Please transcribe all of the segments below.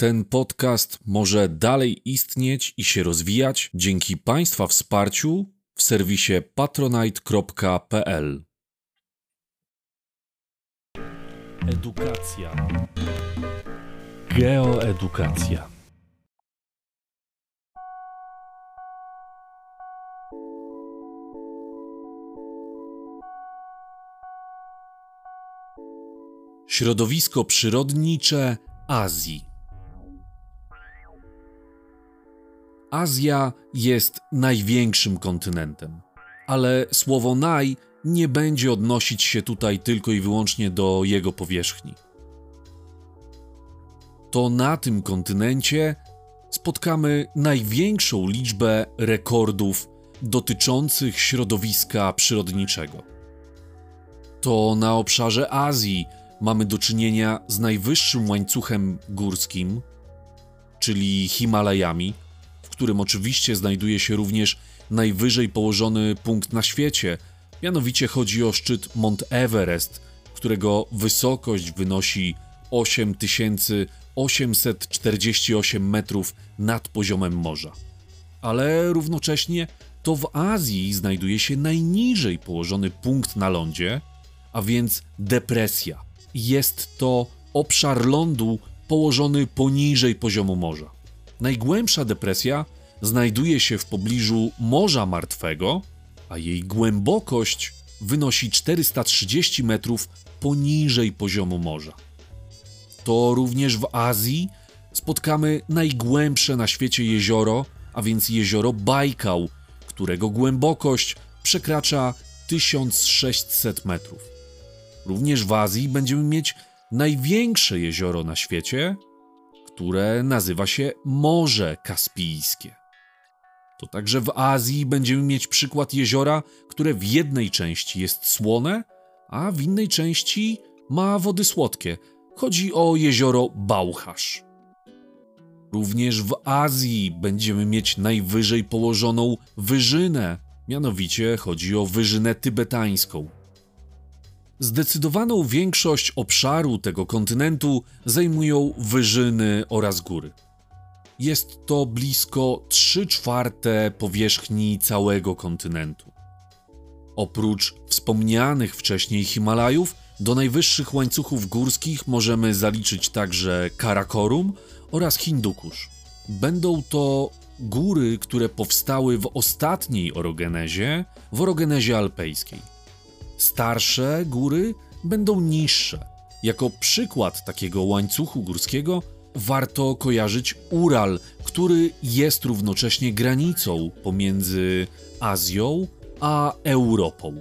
Ten podcast może dalej istnieć i się rozwijać dzięki Państwa wsparciu w serwisie patronite.pl. Edukacja. Geoedukacja. Środowisko przyrodnicze Azji. Azja jest największym kontynentem, ale słowo naj nie będzie odnosić się tutaj tylko i wyłącznie do jego powierzchni. To na tym kontynencie spotkamy największą liczbę rekordów dotyczących środowiska przyrodniczego. To na obszarze Azji mamy do czynienia z najwyższym łańcuchem górskim, czyli Himalajami, którym oczywiście znajduje się również najwyżej położony punkt na świecie. Mianowicie chodzi o szczyt Mont Everest, którego wysokość wynosi 8848 metrów nad poziomem morza. Ale równocześnie to w Azji znajduje się najniżej położony punkt na lądzie, a więc depresja. Jest to obszar lądu położony poniżej poziomu morza. Najgłębsza depresja znajduje się w pobliżu Morza Martwego, a jej głębokość wynosi 430 metrów poniżej poziomu morza. To również w Azji spotkamy najgłębsze na świecie jezioro, a więc jezioro Bajkał, którego głębokość przekracza 1600 metrów. Również w Azji będziemy mieć największe jezioro na świecie, które nazywa się Morze Kaspijskie. To także w Azji będziemy mieć przykład jeziora, które w jednej części jest słone, a w innej części ma wody słodkie. Chodzi o jezioro Bałchasz. Również w Azji będziemy mieć najwyżej położoną wyżynę, mianowicie chodzi o wyżynę tybetańską. Zdecydowaną większość obszaru tego kontynentu zajmują wyżyny oraz góry. Jest to blisko 3 czwarte powierzchni całego kontynentu. Oprócz wspomnianych wcześniej Himalajów, do najwyższych łańcuchów górskich możemy zaliczyć także Karakorum oraz Hindukusz. Będą to góry, które powstały w ostatniej orogenezie, w orogenezie alpejskiej. Starsze góry będą niższe. Jako przykład takiego łańcuchu górskiego warto kojarzyć Ural, który jest równocześnie granicą pomiędzy Azją a Europą.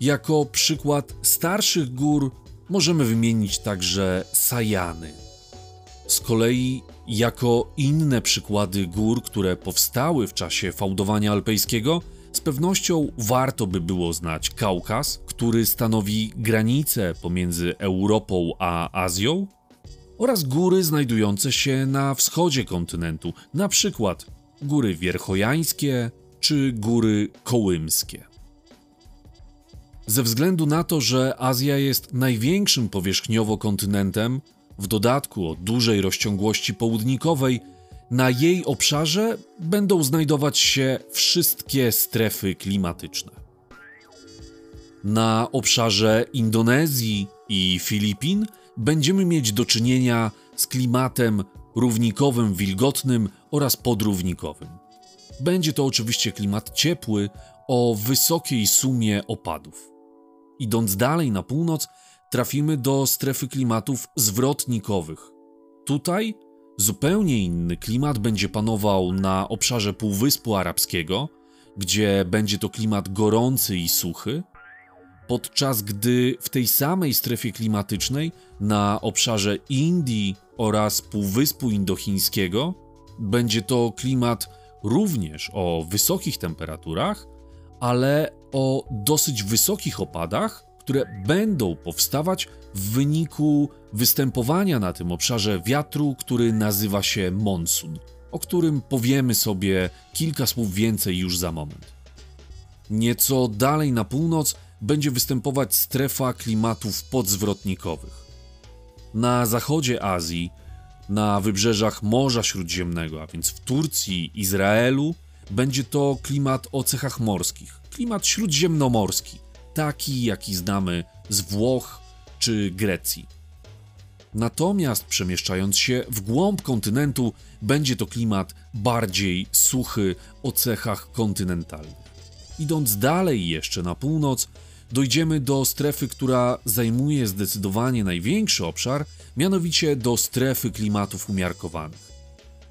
Jako przykład starszych gór możemy wymienić także Sajany. Z kolei, jako inne przykłady gór, które powstały w czasie fałdowania alpejskiego, z pewnością warto by było znać Kaukaz, który stanowi granicę pomiędzy Europą a Azją, oraz góry znajdujące się na wschodzie kontynentu, na przykład góry wierchojańskie czy góry kołymskie. Ze względu na to, że Azja jest największym powierzchniowo kontynentem, w dodatku o dużej rozciągłości południkowej, na jej obszarze będą znajdować się wszystkie strefy klimatyczne. Na obszarze Indonezji i Filipin będziemy mieć do czynienia z klimatem równikowym, wilgotnym oraz podrównikowym. Będzie to oczywiście klimat ciepły o wysokiej sumie opadów. Idąc dalej na północ, trafimy do strefy klimatów zwrotnikowych. Tutaj zupełnie inny klimat będzie panował na obszarze Półwyspu Arabskiego, gdzie będzie to klimat gorący i suchy, podczas gdy w tej samej strefie klimatycznej na obszarze Indii oraz Półwyspu Indochińskiego będzie to klimat również o wysokich temperaturach, ale o dosyć wysokich opadach, które będą powstawać w wyniku występowania na tym obszarze wiatru, który nazywa się monsun, o którym powiemy sobie kilka słów więcej już za moment. Nieco dalej na północ będzie występować strefa klimatów podzwrotnikowych. Na zachodzie Azji na wybrzeżach Morza Śródziemnego, a więc w Turcji, Izraelu, będzie to klimat o cechach morskich, klimat śródziemnomorski, taki jaki znamy z Włoch czy Grecji. Natomiast przemieszczając się w głąb kontynentu, będzie to klimat bardziej suchy o cechach kontynentalnych. Idąc dalej jeszcze na północ, dojdziemy do strefy, która zajmuje zdecydowanie największy obszar, mianowicie do strefy klimatów umiarkowanych.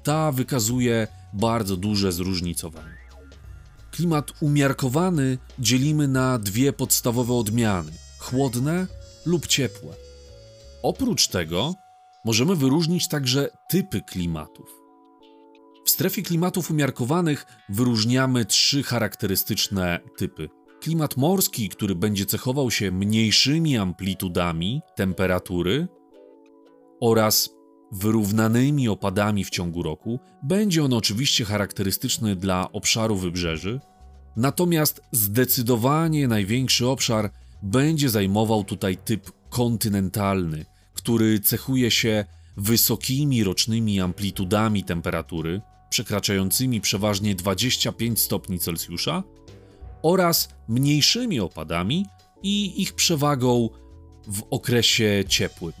Ta wykazuje bardzo duże zróżnicowanie. Klimat umiarkowany dzielimy na dwie podstawowe odmiany: chłodne lub ciepłe. Oprócz tego możemy wyróżnić także typy klimatów. W strefie klimatów umiarkowanych wyróżniamy trzy charakterystyczne typy. Klimat morski, który będzie cechował się mniejszymi amplitudami temperatury oraz wyrównanymi opadami w ciągu roku. Będzie on oczywiście charakterystyczny dla obszaru wybrzeży, natomiast zdecydowanie największy obszar będzie zajmował tutaj typ kontynentalny, który cechuje się wysokimi rocznymi amplitudami temperatury, przekraczającymi przeważnie 25 stopni Celsjusza, oraz mniejszymi opadami i ich przewagą w okresie ciepłym.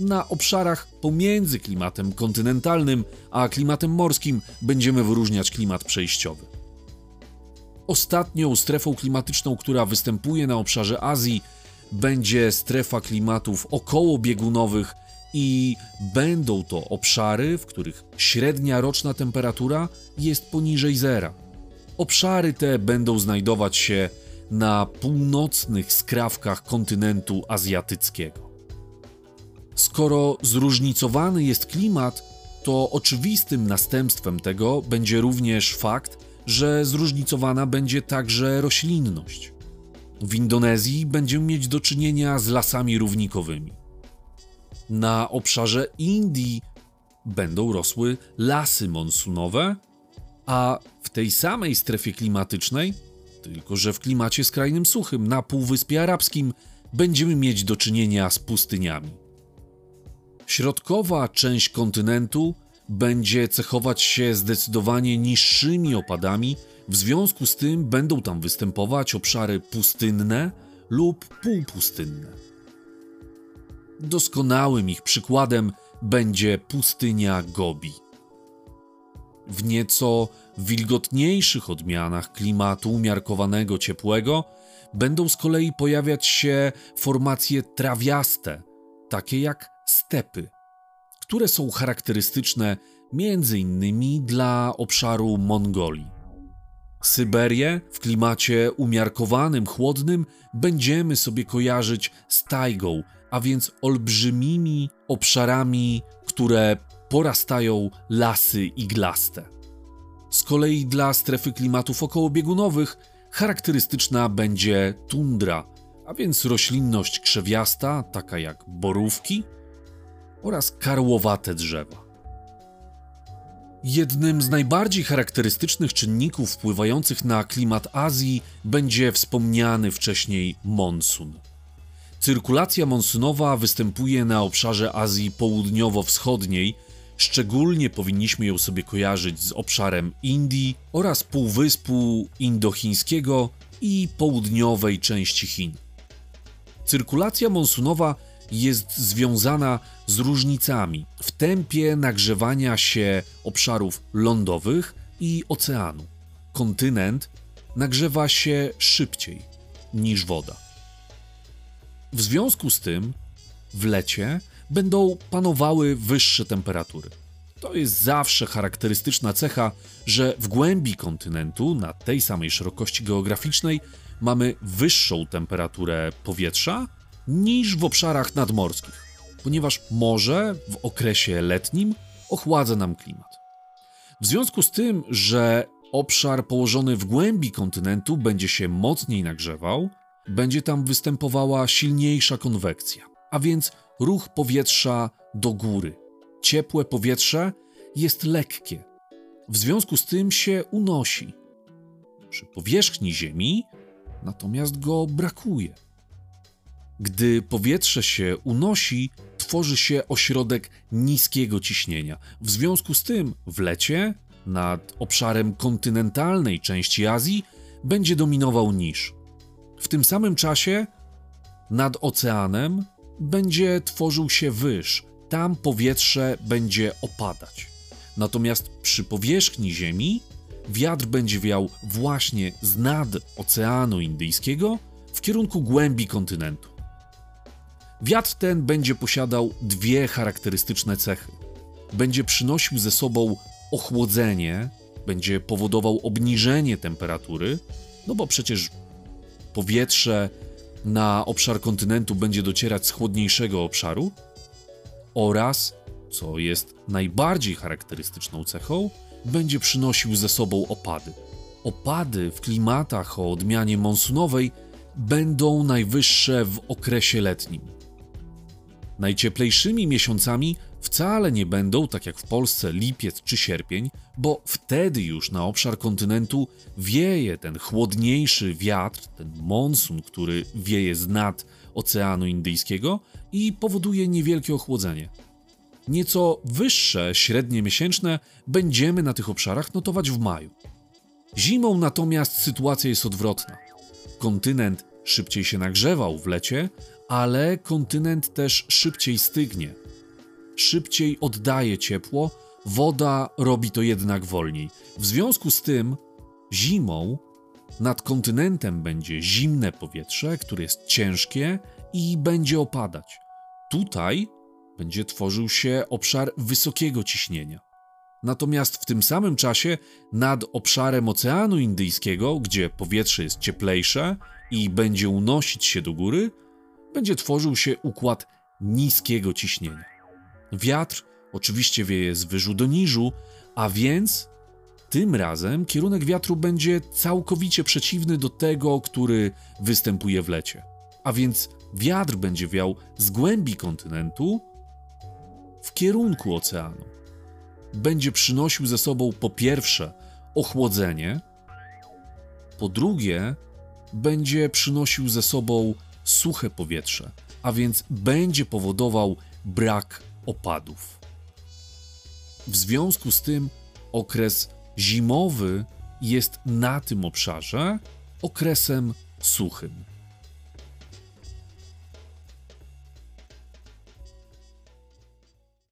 Na obszarach pomiędzy klimatem kontynentalnym a klimatem morskim będziemy wyróżniać klimat przejściowy. Ostatnią strefą klimatyczną, która występuje na obszarze Azji, będzie strefa klimatów okołobiegunowych i będą to obszary, w których średnia roczna temperatura jest poniżej zera. Obszary te będą znajdować się na północnych skrawkach kontynentu azjatyckiego. Skoro zróżnicowany jest klimat, to oczywistym następstwem tego będzie również fakt, że zróżnicowana będzie także roślinność. W Indonezji będziemy mieć do czynienia z lasami równikowymi. Na obszarze Indii będą rosły lasy monsunowe, a tej samej strefie klimatycznej, tylko że w klimacie skrajnym suchym na Półwyspie Arabskim, będziemy mieć do czynienia z pustyniami. Środkowa część kontynentu będzie cechować się zdecydowanie niższymi opadami, w związku z tym będą tam występować obszary pustynne lub półpustynne. Doskonałym ich przykładem będzie pustynia Gobi. W nieco wilgotniejszych odmianach klimatu umiarkowanego ciepłego będą z kolei pojawiać się formacje trawiaste, takie jak stepy, które są charakterystyczne innymi dla obszaru Mongolii. Syberię w klimacie umiarkowanym, chłodnym będziemy sobie kojarzyć z tajgą, a więc olbrzymimi obszarami, które porastają lasy iglaste. Z kolei dla strefy klimatów okołobiegunowych charakterystyczna będzie tundra, a więc roślinność krzewiasta, taka jak borówki oraz karłowate drzewa. Jednym z najbardziej charakterystycznych czynników wpływających na klimat Azji będzie wspomniany wcześniej monsun. Cyrkulacja monsunowa występuje na obszarze Azji Południowo-Wschodniej, szczególnie powinniśmy ją sobie kojarzyć z obszarem Indii oraz Półwyspu Indochińskiego i południowej części Chin. Cyrkulacja monsunowa jest związana z różnicami w tempie nagrzewania się obszarów lądowych i oceanu. Kontynent nagrzewa się szybciej niż woda. W związku z tym w lecie będą panowały wyższe temperatury. To jest zawsze charakterystyczna cecha, że w głębi kontynentu, na tej samej szerokości geograficznej, mamy wyższą temperaturę powietrza niż w obszarach nadmorskich, ponieważ morze w okresie letnim ochładza nam klimat. W związku z tym, że obszar położony w głębi kontynentu będzie się mocniej nagrzewał, będzie tam występowała silniejsza konwekcja, a więc ruch powietrza do góry. Ciepłe powietrze jest lekkie, w związku z tym się unosi. Przy powierzchni Ziemi natomiast go brakuje. Gdy powietrze się unosi, tworzy się ośrodek niskiego ciśnienia. W związku z tym w lecie nad obszarem kontynentalnej części Azji będzie dominował niż. W tym samym czasie nad oceanem będzie tworzył się wyż, tam powietrze będzie opadać. Natomiast przy powierzchni Ziemi wiatr będzie wiał właśnie z nad Oceanu Indyjskiego w kierunku głębi kontynentu. Wiatr ten będzie posiadał dwie charakterystyczne cechy. Będzie przynosił ze sobą ochłodzenie, będzie powodował obniżenie temperatury, no bo przecież powietrze na obszar kontynentu będzie docierać z chłodniejszego obszaru, oraz, co jest najbardziej charakterystyczną cechą, będzie przynosił ze sobą opady. Opady w klimatach o odmianie monsunowej będą najwyższe w okresie letnim. Najcieplejszymi miesiącami wcale nie będą, tak jak w Polsce, lipiec czy sierpień, bo wtedy już na obszar kontynentu wieje ten chłodniejszy wiatr, ten monsun, który wieje z nad Oceanu Indyjskiego i powoduje niewielkie ochłodzenie. Nieco wyższe średnie miesięczne będziemy na tych obszarach notować w maju. Zimą natomiast sytuacja jest odwrotna. Kontynent szybciej się nagrzewał w lecie, ale kontynent też szybciej stygnie. Szybciej oddaje ciepło, woda robi to jednak wolniej. W związku z tym zimą nad kontynentem będzie zimne powietrze, które jest ciężkie i będzie opadać. Tutaj będzie tworzył się obszar wysokiego ciśnienia. Natomiast w tym samym czasie nad obszarem Oceanu Indyjskiego, gdzie powietrze jest cieplejsze i będzie unosić się do góry, będzie tworzył się układ niskiego ciśnienia. Wiatr oczywiście wieje z wyżu do niżu, a więc tym razem kierunek wiatru będzie całkowicie przeciwny do tego, który występuje w lecie. A więc wiatr będzie wiał z głębi kontynentu w kierunku oceanu. Będzie przynosił ze sobą po pierwsze ochłodzenie, po drugie będzie przynosił ze sobą suche powietrze, a więc będzie powodował brak opadów. W związku z tym okres zimowy jest na tym obszarze okresem suchym.